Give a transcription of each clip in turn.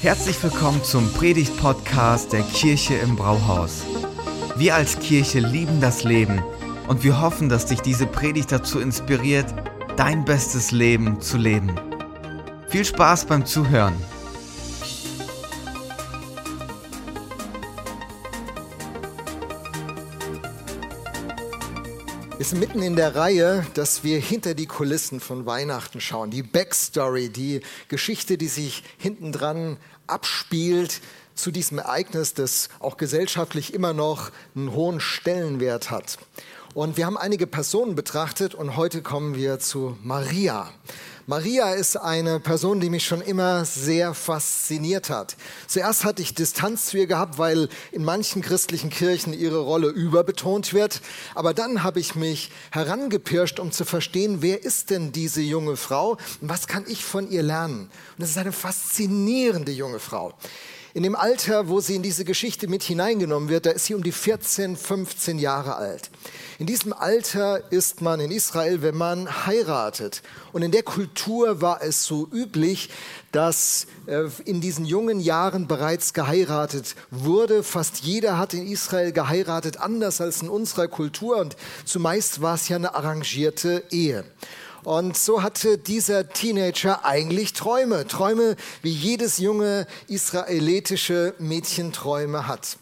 Herzlich willkommen zum Predigt-Podcast der Kirche im Brauhaus. Wir als Kirche lieben das Leben und wir hoffen, dass dich diese Predigt dazu inspiriert, dein bestes Leben zu leben. Viel Spaß beim Zuhören. Sind mitten in der Reihe, dass wir hinter die Kulissen von Weihnachten schauen. Die Backstory, die Geschichte, die sich hinten dran abspielt zu diesem Ereignis, das auch gesellschaftlich immer noch einen hohen Stellenwert hat. Und wir haben einige Personen betrachtet und heute kommen wir zu Maria. Maria ist eine Person, die mich schon immer sehr fasziniert hat. Zuerst hatte ich Distanz zu ihr gehabt, weil in manchen christlichen Kirchen ihre Rolle überbetont wird. Aber dann habe ich mich herangepirscht, um zu verstehen, wer ist denn diese junge Frau und was kann ich von ihr lernen. Und es ist eine faszinierende junge Frau. In dem Alter, wo sie in diese Geschichte mit hineingenommen wird, da ist sie um die 14, 15 Jahre alt. In diesem Alter ist man in Israel, wenn man heiratet. Und in der Kultur war es so üblich, dass äh, in diesen jungen Jahren bereits geheiratet wurde. Fast jeder hat in Israel geheiratet, anders als in unserer Kultur. Und zumeist war es ja eine arrangierte Ehe. Und so hatte dieser Teenager eigentlich Träume, Träume, wie jedes junge israelitische Mädchen Träume hat.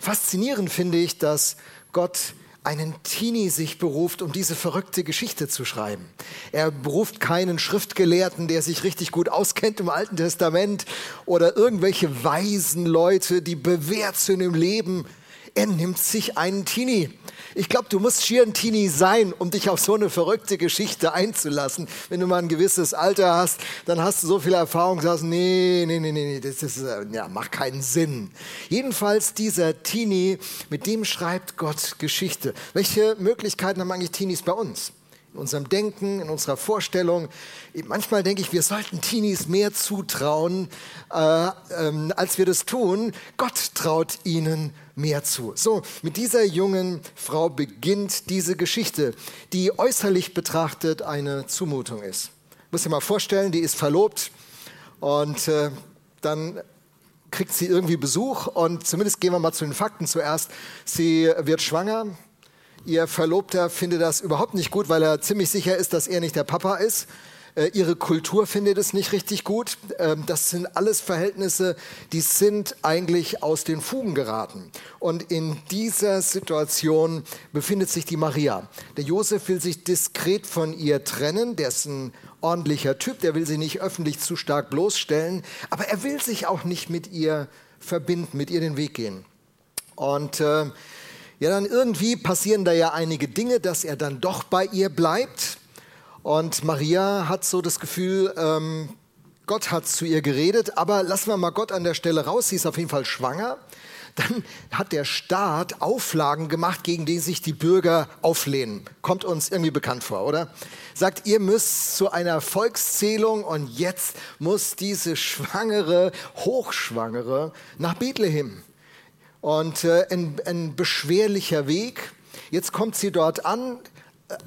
Faszinierend finde ich, dass Gott einen Teenie sich beruft, um diese verrückte Geschichte zu schreiben. Er beruft keinen Schriftgelehrten, der sich richtig gut auskennt im Alten Testament oder irgendwelche weisen Leute, die bewährt sind im Leben. Er nimmt sich einen Teenie. Ich glaube, du musst schier ein Teenie sein, um dich auf so eine verrückte Geschichte einzulassen. Wenn du mal ein gewisses Alter hast, dann hast du so viel Erfahrung, sagst, nee, nee, nee, nee, das ist, äh, ja, macht keinen Sinn. Jedenfalls dieser Teenie, mit dem schreibt Gott Geschichte. Welche Möglichkeiten haben eigentlich Teenies bei uns? In unserem Denken, in unserer Vorstellung. Manchmal denke ich, wir sollten Teenies mehr zutrauen, äh, ähm, als wir das tun. Gott traut ihnen mehr zu. So, mit dieser jungen Frau beginnt diese Geschichte, die äußerlich betrachtet eine Zumutung ist. Muss dir mal vorstellen, die ist verlobt und äh, dann kriegt sie irgendwie Besuch und zumindest gehen wir mal zu den Fakten zuerst. Sie wird schwanger, Ihr Verlobter findet das überhaupt nicht gut, weil er ziemlich sicher ist, dass er nicht der Papa ist. Äh, ihre Kultur findet es nicht richtig gut. Ähm, das sind alles Verhältnisse, die sind eigentlich aus den Fugen geraten. Und in dieser Situation befindet sich die Maria. Der Josef will sich diskret von ihr trennen. Der ist ein ordentlicher Typ, der will sie nicht öffentlich zu stark bloßstellen. Aber er will sich auch nicht mit ihr verbinden, mit ihr den Weg gehen. Und äh, ja, dann irgendwie passieren da ja einige Dinge, dass er dann doch bei ihr bleibt. Und Maria hat so das Gefühl, ähm, Gott hat zu ihr geredet, aber lassen wir mal Gott an der Stelle raus, sie ist auf jeden Fall schwanger. Dann hat der Staat Auflagen gemacht, gegen die sich die Bürger auflehnen. Kommt uns irgendwie bekannt vor, oder? Sagt, ihr müsst zu einer Volkszählung und jetzt muss diese Schwangere, Hochschwangere nach Bethlehem. Und äh, ein, ein beschwerlicher Weg. Jetzt kommt sie dort an,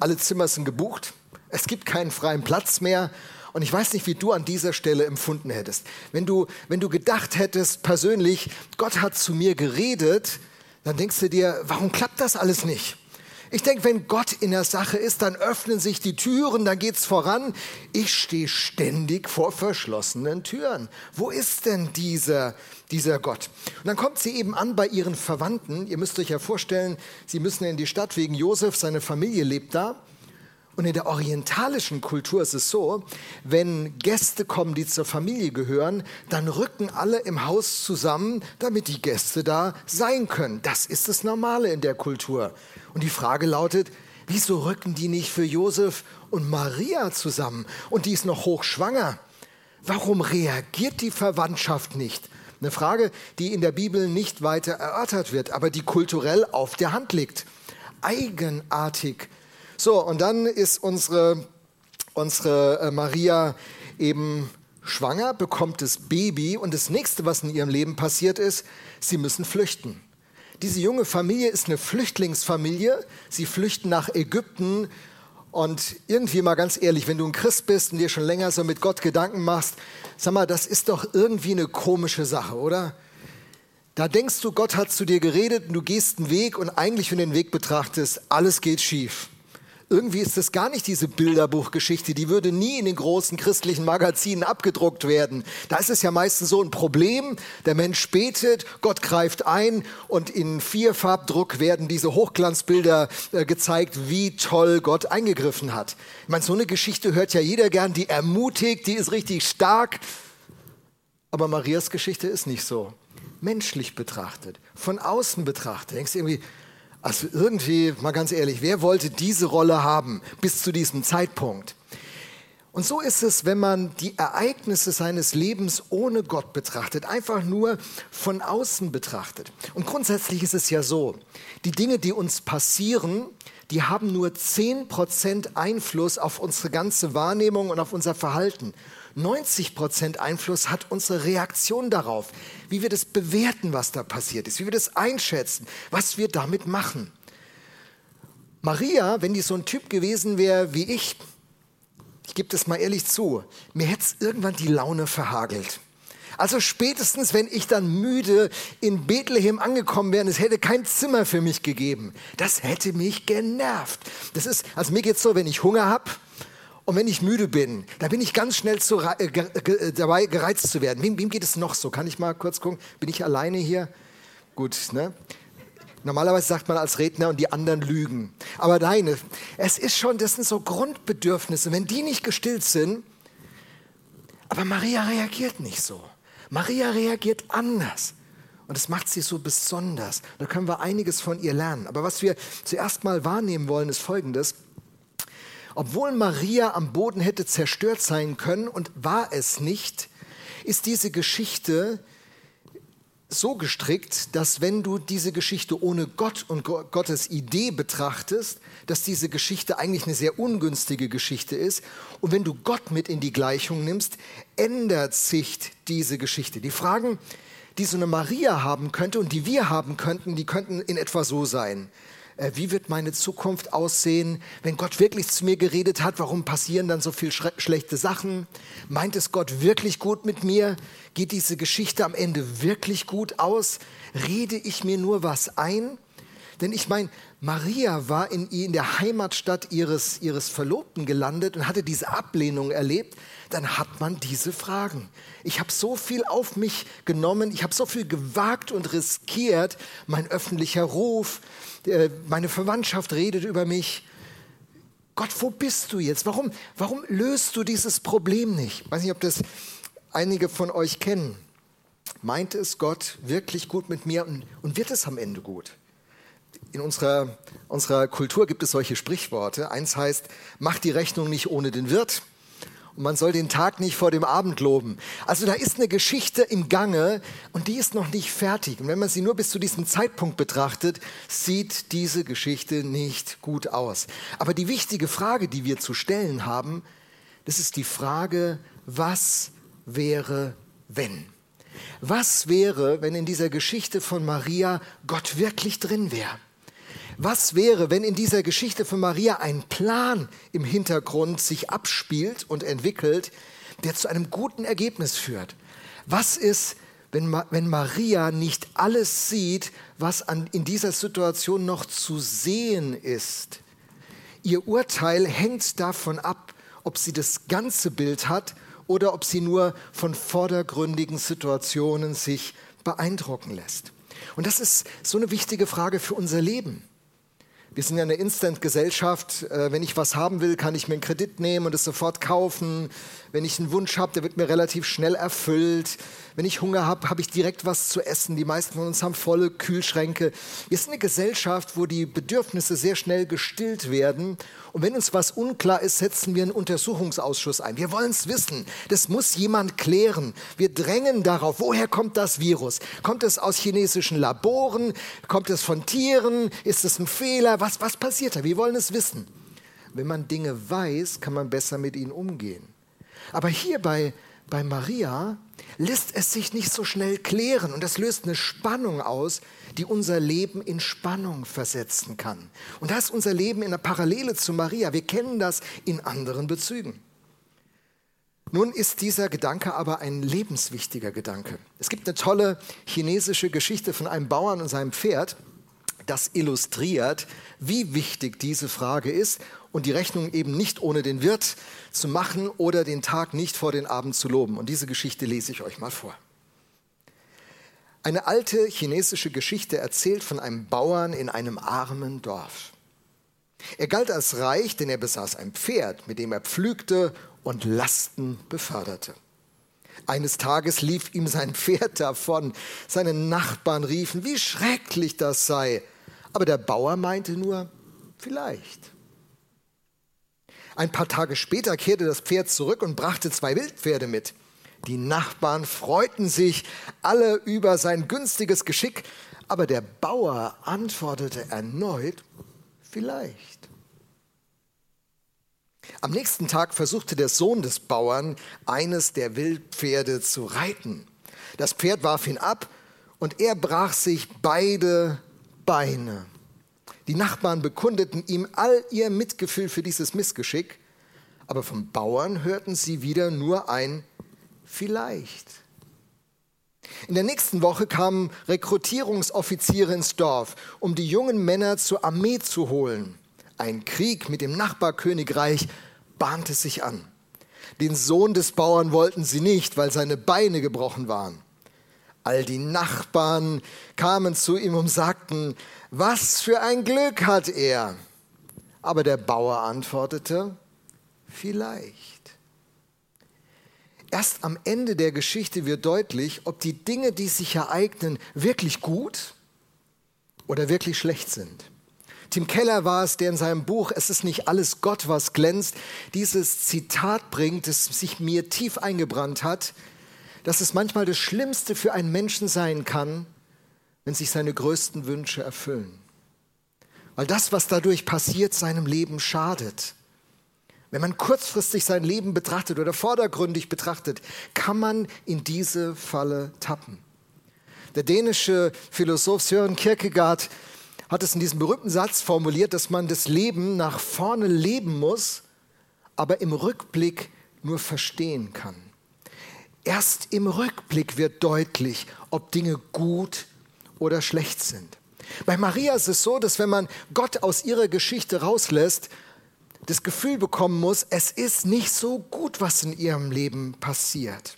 alle Zimmer sind gebucht, es gibt keinen freien Platz mehr. Und ich weiß nicht, wie du an dieser Stelle empfunden hättest. Wenn du, wenn du gedacht hättest, persönlich, Gott hat zu mir geredet, dann denkst du dir, warum klappt das alles nicht? Ich denke, wenn Gott in der Sache ist, dann öffnen sich die Türen, dann geht's voran. Ich stehe ständig vor verschlossenen Türen. Wo ist denn dieser, dieser Gott? Und dann kommt sie eben an bei ihren Verwandten. Ihr müsst euch ja vorstellen, sie müssen in die Stadt wegen Josef, seine Familie lebt da. Und in der orientalischen Kultur ist es so, wenn Gäste kommen, die zur Familie gehören, dann rücken alle im Haus zusammen, damit die Gäste da sein können. Das ist das Normale in der Kultur. Und die Frage lautet, wieso rücken die nicht für Josef und Maria zusammen? Und die ist noch hochschwanger. Warum reagiert die Verwandtschaft nicht? Eine Frage, die in der Bibel nicht weiter erörtert wird, aber die kulturell auf der Hand liegt. Eigenartig so, und dann ist unsere, unsere äh, Maria eben schwanger, bekommt das Baby und das nächste, was in ihrem Leben passiert ist, sie müssen flüchten. Diese junge Familie ist eine Flüchtlingsfamilie. Sie flüchten nach Ägypten Und irgendwie mal ganz ehrlich, wenn du ein Christ bist und dir schon länger so mit Gott Gedanken machst, sag mal, das ist doch irgendwie eine komische Sache, oder? Da denkst du, Gott hat zu dir geredet und du gehst einen Weg und eigentlich, wenn du den Weg betrachtest, alles geht schief. Irgendwie ist das gar nicht diese Bilderbuchgeschichte, die würde nie in den großen christlichen Magazinen abgedruckt werden. Da ist es ja meistens so ein Problem, der Mensch betet, Gott greift ein und in Vierfarbdruck werden diese Hochglanzbilder äh, gezeigt, wie toll Gott eingegriffen hat. Ich meine, so eine Geschichte hört ja jeder gern, die ermutigt, die ist richtig stark. Aber Marias Geschichte ist nicht so. Menschlich betrachtet, von außen betrachtet, denkst du irgendwie, also irgendwie, mal ganz ehrlich, wer wollte diese Rolle haben bis zu diesem Zeitpunkt? Und so ist es, wenn man die Ereignisse seines Lebens ohne Gott betrachtet, einfach nur von außen betrachtet. Und grundsätzlich ist es ja so, die Dinge, die uns passieren, die haben nur 10% Einfluss auf unsere ganze Wahrnehmung und auf unser Verhalten. 90 Prozent Einfluss hat unsere Reaktion darauf, wie wir das bewerten, was da passiert ist, wie wir das einschätzen, was wir damit machen. Maria, wenn die so ein Typ gewesen wäre wie ich, ich gebe das mal ehrlich zu, mir hätte es irgendwann die Laune verhagelt. Also spätestens, wenn ich dann müde in Bethlehem angekommen wäre, es hätte kein Zimmer für mich gegeben. Das hätte mich genervt. Das ist, also mir geht es so, wenn ich Hunger habe, und wenn ich müde bin, dann bin ich ganz schnell zu, äh, äh, dabei, gereizt zu werden. Wem, wem, geht es noch so? Kann ich mal kurz gucken? Bin ich alleine hier? Gut, ne? Normalerweise sagt man als Redner und die anderen lügen. Aber nein, es ist schon, das sind so Grundbedürfnisse. Wenn die nicht gestillt sind, aber Maria reagiert nicht so. Maria reagiert anders. Und das macht sie so besonders. Da können wir einiges von ihr lernen. Aber was wir zuerst mal wahrnehmen wollen, ist Folgendes. Obwohl Maria am Boden hätte zerstört sein können und war es nicht, ist diese Geschichte so gestrickt, dass wenn du diese Geschichte ohne Gott und Gottes Idee betrachtest, dass diese Geschichte eigentlich eine sehr ungünstige Geschichte ist. Und wenn du Gott mit in die Gleichung nimmst, ändert sich diese Geschichte. Die Fragen, die so eine Maria haben könnte und die wir haben könnten, die könnten in etwa so sein. Äh, wie wird meine Zukunft aussehen, wenn Gott wirklich zu mir geredet hat, warum passieren dann so viele schlechte Sachen? Meint es Gott wirklich gut mit mir? Geht diese Geschichte am Ende wirklich gut aus? Rede ich mir nur was ein? Denn ich meine, Maria war in, in der Heimatstadt ihres, ihres Verlobten gelandet und hatte diese Ablehnung erlebt. Dann hat man diese Fragen. Ich habe so viel auf mich genommen, ich habe so viel gewagt und riskiert, mein öffentlicher Ruf, äh, meine Verwandtschaft redet über mich. Gott, wo bist du jetzt? Warum, warum löst du dieses Problem nicht? Ich weiß nicht, ob das einige von euch kennen. Meint es Gott wirklich gut mit mir und, und wird es am Ende gut? In unserer, unserer Kultur gibt es solche Sprichworte. Eins heißt, mach die Rechnung nicht ohne den Wirt. Und man soll den Tag nicht vor dem Abend loben. Also da ist eine Geschichte im Gange und die ist noch nicht fertig. Und wenn man sie nur bis zu diesem Zeitpunkt betrachtet, sieht diese Geschichte nicht gut aus. Aber die wichtige Frage, die wir zu stellen haben, das ist die Frage, was wäre, wenn? Was wäre, wenn in dieser Geschichte von Maria Gott wirklich drin wäre? Was wäre, wenn in dieser Geschichte von Maria ein Plan im Hintergrund sich abspielt und entwickelt, der zu einem guten Ergebnis führt? Was ist, wenn, wenn Maria nicht alles sieht, was an, in dieser Situation noch zu sehen ist? Ihr Urteil hängt davon ab, ob sie das ganze Bild hat oder ob sie nur von vordergründigen Situationen sich beeindrucken lässt. Und das ist so eine wichtige Frage für unser Leben. Wir sind ja eine Instant-Gesellschaft. Äh, wenn ich was haben will, kann ich mir einen Kredit nehmen und es sofort kaufen. Wenn ich einen Wunsch habe, der wird mir relativ schnell erfüllt. Wenn ich Hunger habe, habe ich direkt was zu essen. Die meisten von uns haben volle Kühlschränke. Wir sind eine Gesellschaft, wo die Bedürfnisse sehr schnell gestillt werden. Und wenn uns was unklar ist, setzen wir einen Untersuchungsausschuss ein. Wir wollen es wissen. Das muss jemand klären. Wir drängen darauf, woher kommt das Virus? Kommt es aus chinesischen Laboren? Kommt es von Tieren? Ist es ein Fehler? Was, was passiert da? Wir wollen es wissen. Wenn man Dinge weiß, kann man besser mit ihnen umgehen. Aber hier bei, bei Maria lässt es sich nicht so schnell klären und das löst eine Spannung aus, die unser Leben in Spannung versetzen kann. Und da ist unser Leben in der Parallele zu Maria. Wir kennen das in anderen Bezügen. Nun ist dieser Gedanke aber ein lebenswichtiger Gedanke. Es gibt eine tolle chinesische Geschichte von einem Bauern und seinem Pferd, das illustriert, wie wichtig diese Frage ist und die Rechnung eben nicht ohne den Wirt zu machen oder den Tag nicht vor den Abend zu loben. Und diese Geschichte lese ich euch mal vor. Eine alte chinesische Geschichte erzählt von einem Bauern in einem armen Dorf. Er galt als reich, denn er besaß ein Pferd, mit dem er pflügte und Lasten beförderte. Eines Tages lief ihm sein Pferd davon. Seine Nachbarn riefen, wie schrecklich das sei. Aber der Bauer meinte nur, vielleicht. Ein paar Tage später kehrte das Pferd zurück und brachte zwei Wildpferde mit. Die Nachbarn freuten sich alle über sein günstiges Geschick, aber der Bauer antwortete erneut, vielleicht. Am nächsten Tag versuchte der Sohn des Bauern, eines der Wildpferde zu reiten. Das Pferd warf ihn ab und er brach sich beide Beine. Die Nachbarn bekundeten ihm all ihr Mitgefühl für dieses Missgeschick, aber vom Bauern hörten sie wieder nur ein Vielleicht. In der nächsten Woche kamen Rekrutierungsoffiziere ins Dorf, um die jungen Männer zur Armee zu holen. Ein Krieg mit dem Nachbarkönigreich bahnte sich an. Den Sohn des Bauern wollten sie nicht, weil seine Beine gebrochen waren. All die Nachbarn kamen zu ihm und sagten, was für ein Glück hat er. Aber der Bauer antwortete, vielleicht. Erst am Ende der Geschichte wird deutlich, ob die Dinge, die sich ereignen, wirklich gut oder wirklich schlecht sind. Tim Keller war es, der in seinem Buch Es ist nicht alles Gott, was glänzt, dieses Zitat bringt, das sich mir tief eingebrannt hat, dass es manchmal das Schlimmste für einen Menschen sein kann, wenn sich seine größten Wünsche erfüllen. Weil das, was dadurch passiert, seinem Leben schadet. Wenn man kurzfristig sein Leben betrachtet oder vordergründig betrachtet, kann man in diese Falle tappen. Der dänische Philosoph Søren Kierkegaard hat es in diesem berühmten Satz formuliert, dass man das Leben nach vorne leben muss, aber im Rückblick nur verstehen kann. Erst im Rückblick wird deutlich, ob Dinge gut oder schlecht sind. Bei Maria ist es so, dass wenn man Gott aus ihrer Geschichte rauslässt, das Gefühl bekommen muss, es ist nicht so gut, was in ihrem Leben passiert.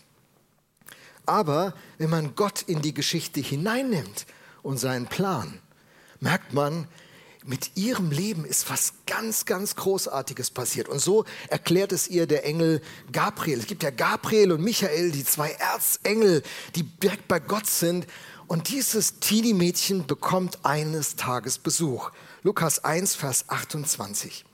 Aber wenn man Gott in die Geschichte hineinnimmt und seinen Plan, merkt man, mit ihrem Leben ist was ganz, ganz Großartiges passiert. Und so erklärt es ihr der Engel Gabriel. Es gibt ja Gabriel und Michael, die zwei Erzengel, die direkt bei Gott sind. Und dieses Teenie-Mädchen bekommt eines Tages Besuch. Lukas 1, Vers 28.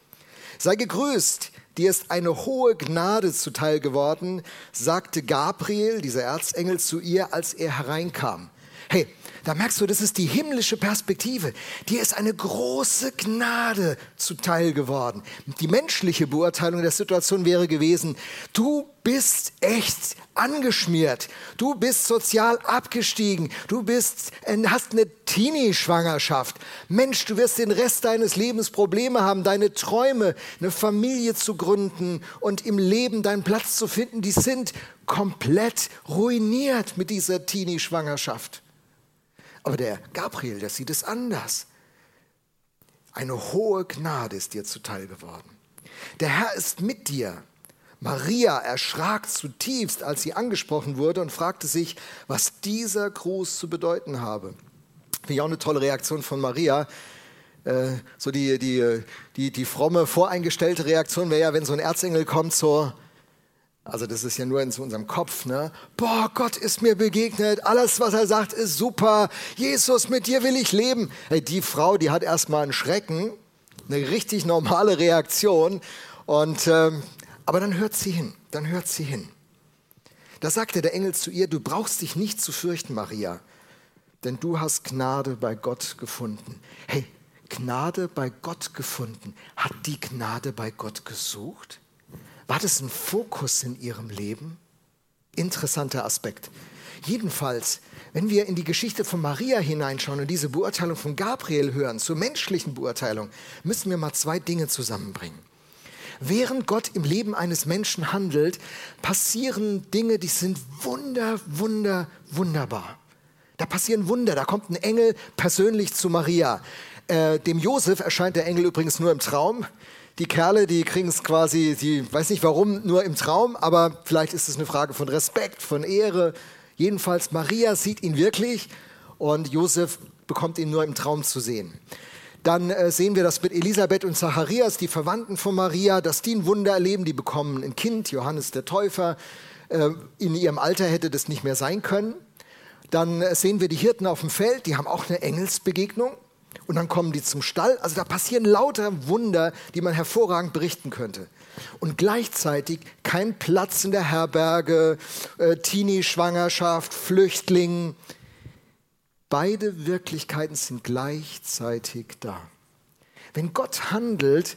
Sei gegrüßt, dir ist eine hohe Gnade zuteil geworden, sagte Gabriel, dieser Erzengel, zu ihr, als er hereinkam. Hey, da merkst du, das ist die himmlische Perspektive. Dir ist eine große Gnade zuteil geworden. Die menschliche Beurteilung der Situation wäre gewesen, du bist echt angeschmiert. Du bist sozial abgestiegen. Du bist, äh, hast eine Teenie-Schwangerschaft. Mensch, du wirst den Rest deines Lebens Probleme haben, deine Träume, eine Familie zu gründen und im Leben deinen Platz zu finden, die sind komplett ruiniert mit dieser Teenie-Schwangerschaft. Aber der Gabriel, der sieht es anders. Eine hohe Gnade ist dir zuteil geworden. Der Herr ist mit dir. Maria erschrak zutiefst, als sie angesprochen wurde und fragte sich, was dieser Gruß zu bedeuten habe. Finde ich auch eine tolle Reaktion von Maria. Äh, so die, die, die, die fromme, voreingestellte Reaktion wäre ja, wenn so ein Erzengel kommt, so, also das ist ja nur in unserem Kopf, ne? Boah, Gott ist mir begegnet, alles, was er sagt, ist super. Jesus, mit dir will ich leben. Hey, die Frau, die hat erstmal einen Schrecken, eine richtig normale Reaktion. Und, ähm, aber dann hört sie hin, dann hört sie hin. Da sagte der Engel zu ihr, du brauchst dich nicht zu fürchten, Maria, denn du hast Gnade bei Gott gefunden. Hey, Gnade bei Gott gefunden. Hat die Gnade bei Gott gesucht? War das ein Fokus in ihrem Leben? Interessanter Aspekt. Jedenfalls, wenn wir in die Geschichte von Maria hineinschauen und diese Beurteilung von Gabriel hören, zur menschlichen Beurteilung, müssen wir mal zwei Dinge zusammenbringen. Während Gott im Leben eines Menschen handelt, passieren Dinge, die sind wunder, wunder, wunderbar. Da passieren Wunder, da kommt ein Engel persönlich zu Maria. Äh, dem Josef erscheint der Engel übrigens nur im Traum. Die Kerle, die kriegen es quasi, die weiß nicht warum, nur im Traum, aber vielleicht ist es eine Frage von Respekt, von Ehre. Jedenfalls, Maria sieht ihn wirklich und Josef bekommt ihn nur im Traum zu sehen. Dann äh, sehen wir das mit Elisabeth und Zacharias, die Verwandten von Maria, dass die ein Wunder erleben. Die bekommen ein Kind, Johannes der Täufer. Äh, in ihrem Alter hätte das nicht mehr sein können. Dann äh, sehen wir die Hirten auf dem Feld, die haben auch eine Engelsbegegnung. Und dann kommen die zum Stall. Also da passieren lauter Wunder, die man hervorragend berichten könnte. Und gleichzeitig kein Platz in der Herberge, äh, Teenie-Schwangerschaft, Flüchtling. Beide Wirklichkeiten sind gleichzeitig da. Wenn Gott handelt,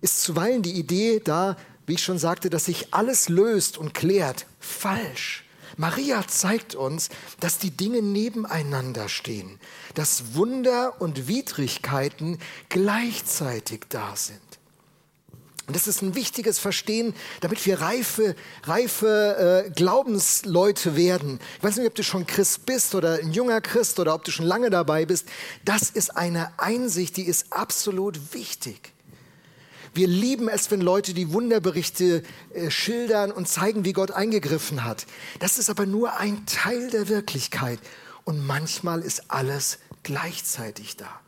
ist zuweilen die Idee da, wie ich schon sagte, dass sich alles löst und klärt. Falsch. Maria zeigt uns, dass die Dinge nebeneinander stehen, dass Wunder und Widrigkeiten gleichzeitig da sind. Und das ist ein wichtiges Verstehen, damit wir reife, reife äh, Glaubensleute werden. Ich weiß nicht, ob du schon Christ bist oder ein junger Christ oder ob du schon lange dabei bist. Das ist eine Einsicht, die ist absolut wichtig. Wir lieben es, wenn Leute die Wunderberichte äh, schildern und zeigen, wie Gott eingegriffen hat. Das ist aber nur ein Teil der Wirklichkeit. Und manchmal ist alles gleichzeitig da.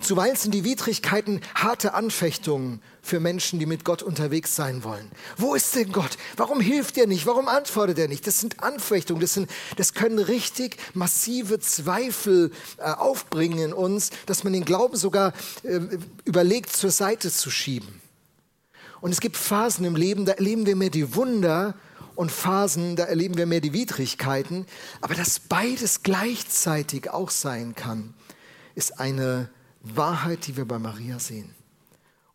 Zuweilen sind die Widrigkeiten harte Anfechtungen für Menschen, die mit Gott unterwegs sein wollen. Wo ist denn Gott? Warum hilft er nicht? Warum antwortet er nicht? Das sind Anfechtungen, das, sind, das können richtig massive Zweifel äh, aufbringen in uns, dass man den Glauben sogar äh, überlegt, zur Seite zu schieben. Und es gibt Phasen im Leben, da erleben wir mehr die Wunder und Phasen, da erleben wir mehr die Widrigkeiten. Aber dass beides gleichzeitig auch sein kann, ist eine Wahrheit, die wir bei Maria sehen.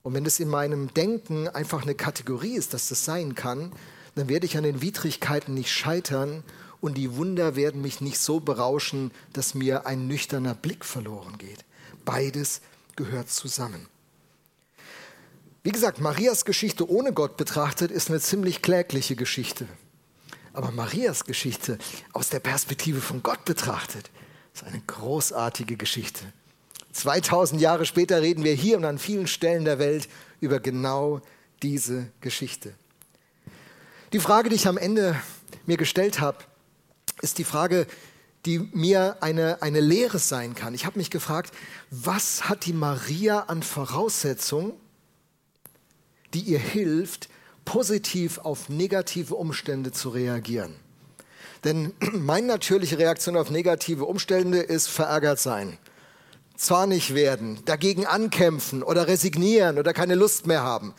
Und wenn es in meinem Denken einfach eine Kategorie ist, dass das sein kann, dann werde ich an den Widrigkeiten nicht scheitern und die Wunder werden mich nicht so berauschen, dass mir ein nüchterner Blick verloren geht. Beides gehört zusammen. Wie gesagt, Marias Geschichte ohne Gott betrachtet ist eine ziemlich klägliche Geschichte. Aber Marias Geschichte aus der Perspektive von Gott betrachtet ist eine großartige Geschichte. 2000 Jahre später reden wir hier und an vielen Stellen der Welt über genau diese Geschichte. Die Frage, die ich am Ende mir gestellt habe, ist die Frage, die mir eine, eine Lehre sein kann. Ich habe mich gefragt, was hat die Maria an Voraussetzungen, die ihr hilft, positiv auf negative Umstände zu reagieren. Denn meine natürliche Reaktion auf negative Umstände ist verärgert sein, zornig werden, dagegen ankämpfen oder resignieren oder keine Lust mehr haben.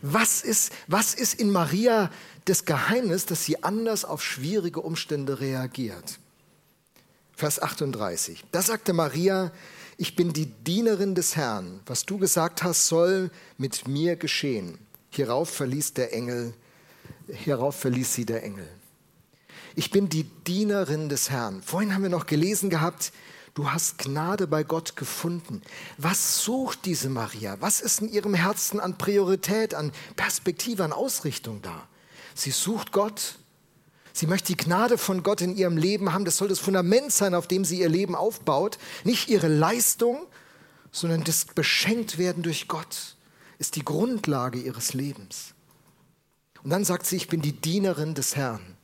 Was ist, was ist in Maria das Geheimnis, dass sie anders auf schwierige Umstände reagiert? Vers 38. Da sagte Maria, ich bin die Dienerin des Herrn. Was du gesagt hast, soll mit mir geschehen. Hierauf verließ der Engel, hierauf verließ sie der Engel. Ich bin die Dienerin des Herrn. Vorhin haben wir noch gelesen gehabt, du hast Gnade bei Gott gefunden. Was sucht diese Maria? Was ist in ihrem Herzen an Priorität, an Perspektive, an Ausrichtung da? Sie sucht Gott. Sie möchte die Gnade von Gott in ihrem Leben haben. Das soll das Fundament sein, auf dem sie ihr Leben aufbaut. Nicht ihre Leistung, sondern das Beschenktwerden durch Gott ist die Grundlage ihres Lebens. Und dann sagt sie, ich bin die Dienerin des Herrn.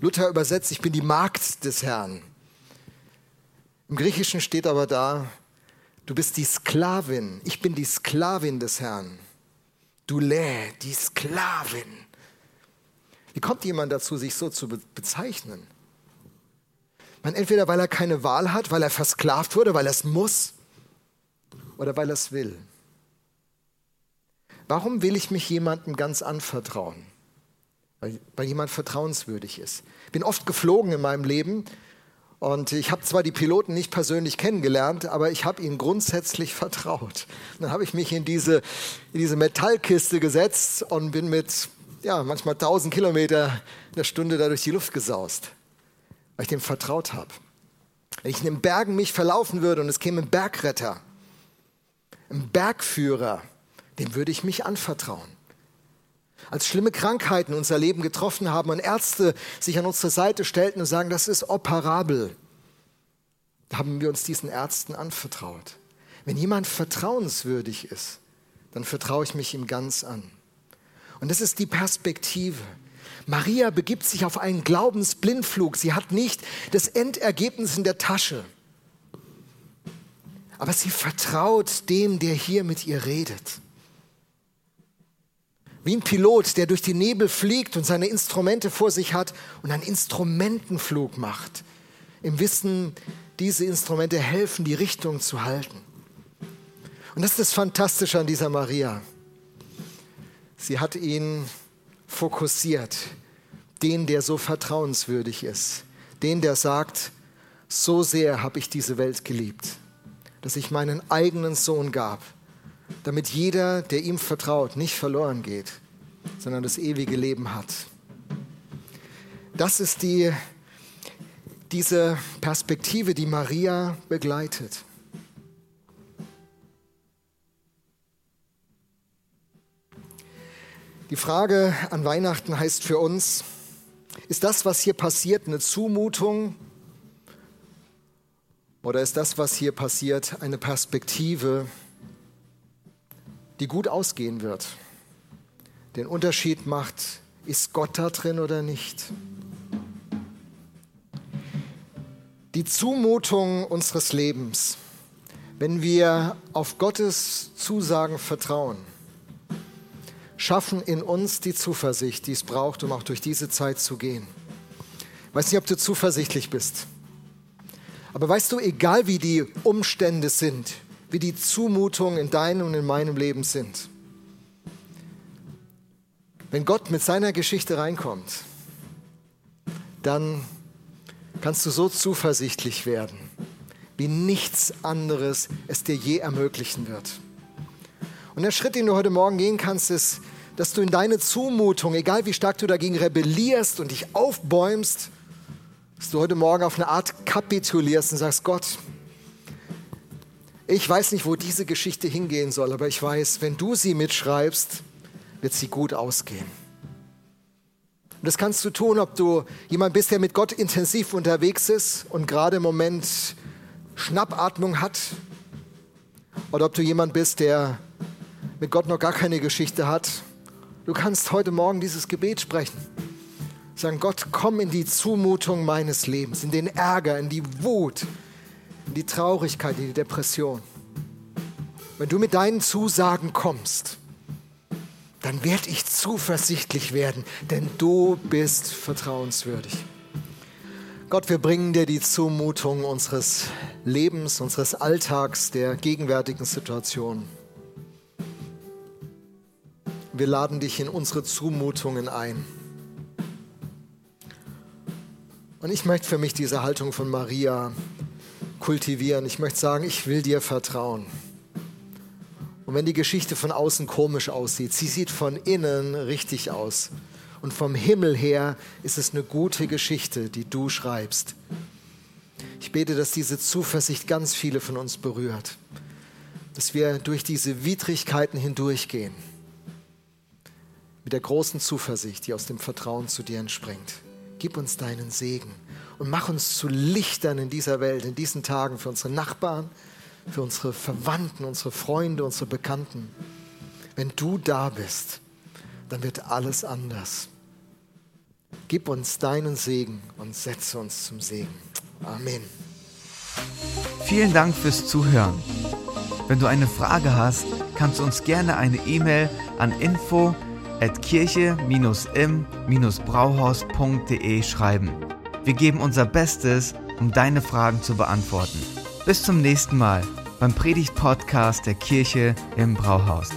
Luther übersetzt, ich bin die Magd des Herrn. Im Griechischen steht aber da, du bist die Sklavin, ich bin die Sklavin des Herrn. Du Lä, die Sklavin. Wie kommt jemand dazu, sich so zu bezeichnen? Man, entweder weil er keine Wahl hat, weil er versklavt wurde, weil er es muss oder weil er es will. Warum will ich mich jemandem ganz anvertrauen? Weil, weil jemand vertrauenswürdig ist. Ich bin oft geflogen in meinem Leben und ich habe zwar die Piloten nicht persönlich kennengelernt, aber ich habe ihnen grundsätzlich vertraut. Dann habe ich mich in diese, in diese Metallkiste gesetzt und bin mit ja, manchmal 1000 Kilometer in der Stunde da durch die Luft gesaust, weil ich dem vertraut habe. Wenn ich in den Bergen mich verlaufen würde und es käme ein Bergretter, ein Bergführer, dem würde ich mich anvertrauen. Als schlimme Krankheiten unser Leben getroffen haben und Ärzte sich an unsere Seite stellten und sagen, das ist operabel, haben wir uns diesen Ärzten anvertraut. Wenn jemand vertrauenswürdig ist, dann vertraue ich mich ihm ganz an. Und das ist die Perspektive. Maria begibt sich auf einen Glaubensblindflug. Sie hat nicht das Endergebnis in der Tasche. Aber sie vertraut dem, der hier mit ihr redet. Wie ein Pilot, der durch die Nebel fliegt und seine Instrumente vor sich hat und einen Instrumentenflug macht. Im Wissen, diese Instrumente helfen, die Richtung zu halten. Und das ist das Fantastische an dieser Maria. Sie hat ihn fokussiert, den, der so vertrauenswürdig ist, den, der sagt, so sehr habe ich diese Welt geliebt, dass ich meinen eigenen Sohn gab, damit jeder, der ihm vertraut, nicht verloren geht, sondern das ewige Leben hat. Das ist die, diese Perspektive, die Maria begleitet. Die Frage an Weihnachten heißt für uns, ist das, was hier passiert, eine Zumutung? Oder ist das, was hier passiert, eine Perspektive, die gut ausgehen wird? Den Unterschied macht, ist Gott da drin oder nicht? Die Zumutung unseres Lebens, wenn wir auf Gottes Zusagen vertrauen, schaffen in uns die Zuversicht, die es braucht, um auch durch diese Zeit zu gehen. Ich weiß nicht, ob du zuversichtlich bist. Aber weißt du, egal wie die Umstände sind, wie die Zumutungen in deinem und in meinem Leben sind, wenn Gott mit seiner Geschichte reinkommt, dann kannst du so zuversichtlich werden, wie nichts anderes es dir je ermöglichen wird. Und der Schritt, den du heute Morgen gehen kannst, ist, dass du in deine Zumutung, egal wie stark du dagegen rebellierst und dich aufbäumst, dass du heute Morgen auf eine Art kapitulierst und sagst, Gott, ich weiß nicht, wo diese Geschichte hingehen soll, aber ich weiß, wenn du sie mitschreibst, wird sie gut ausgehen. Und das kannst du tun, ob du jemand bist, der mit Gott intensiv unterwegs ist und gerade im Moment Schnappatmung hat, oder ob du jemand bist, der mit Gott noch gar keine Geschichte hat, du kannst heute Morgen dieses Gebet sprechen. Sagen, Gott, komm in die Zumutung meines Lebens, in den Ärger, in die Wut, in die Traurigkeit, in die Depression. Wenn du mit deinen Zusagen kommst, dann werde ich zuversichtlich werden, denn du bist vertrauenswürdig. Gott, wir bringen dir die Zumutung unseres Lebens, unseres Alltags, der gegenwärtigen Situation. Wir laden dich in unsere Zumutungen ein. Und ich möchte für mich diese Haltung von Maria kultivieren. Ich möchte sagen, ich will dir vertrauen. Und wenn die Geschichte von außen komisch aussieht, sie sieht von innen richtig aus. Und vom Himmel her ist es eine gute Geschichte, die du schreibst. Ich bete, dass diese Zuversicht ganz viele von uns berührt. Dass wir durch diese Widrigkeiten hindurchgehen mit der großen Zuversicht, die aus dem Vertrauen zu dir entspringt. Gib uns deinen Segen und mach uns zu Lichtern in dieser Welt, in diesen Tagen für unsere Nachbarn, für unsere Verwandten, unsere Freunde, unsere Bekannten. Wenn du da bist, dann wird alles anders. Gib uns deinen Segen und setze uns zum Segen. Amen. Vielen Dank fürs Zuhören. Wenn du eine Frage hast, kannst du uns gerne eine E-Mail an info@ at kirche-im-brauhaus.de schreiben. Wir geben unser Bestes, um deine Fragen zu beantworten. Bis zum nächsten Mal beim Predigt-Podcast der Kirche im Brauhaus.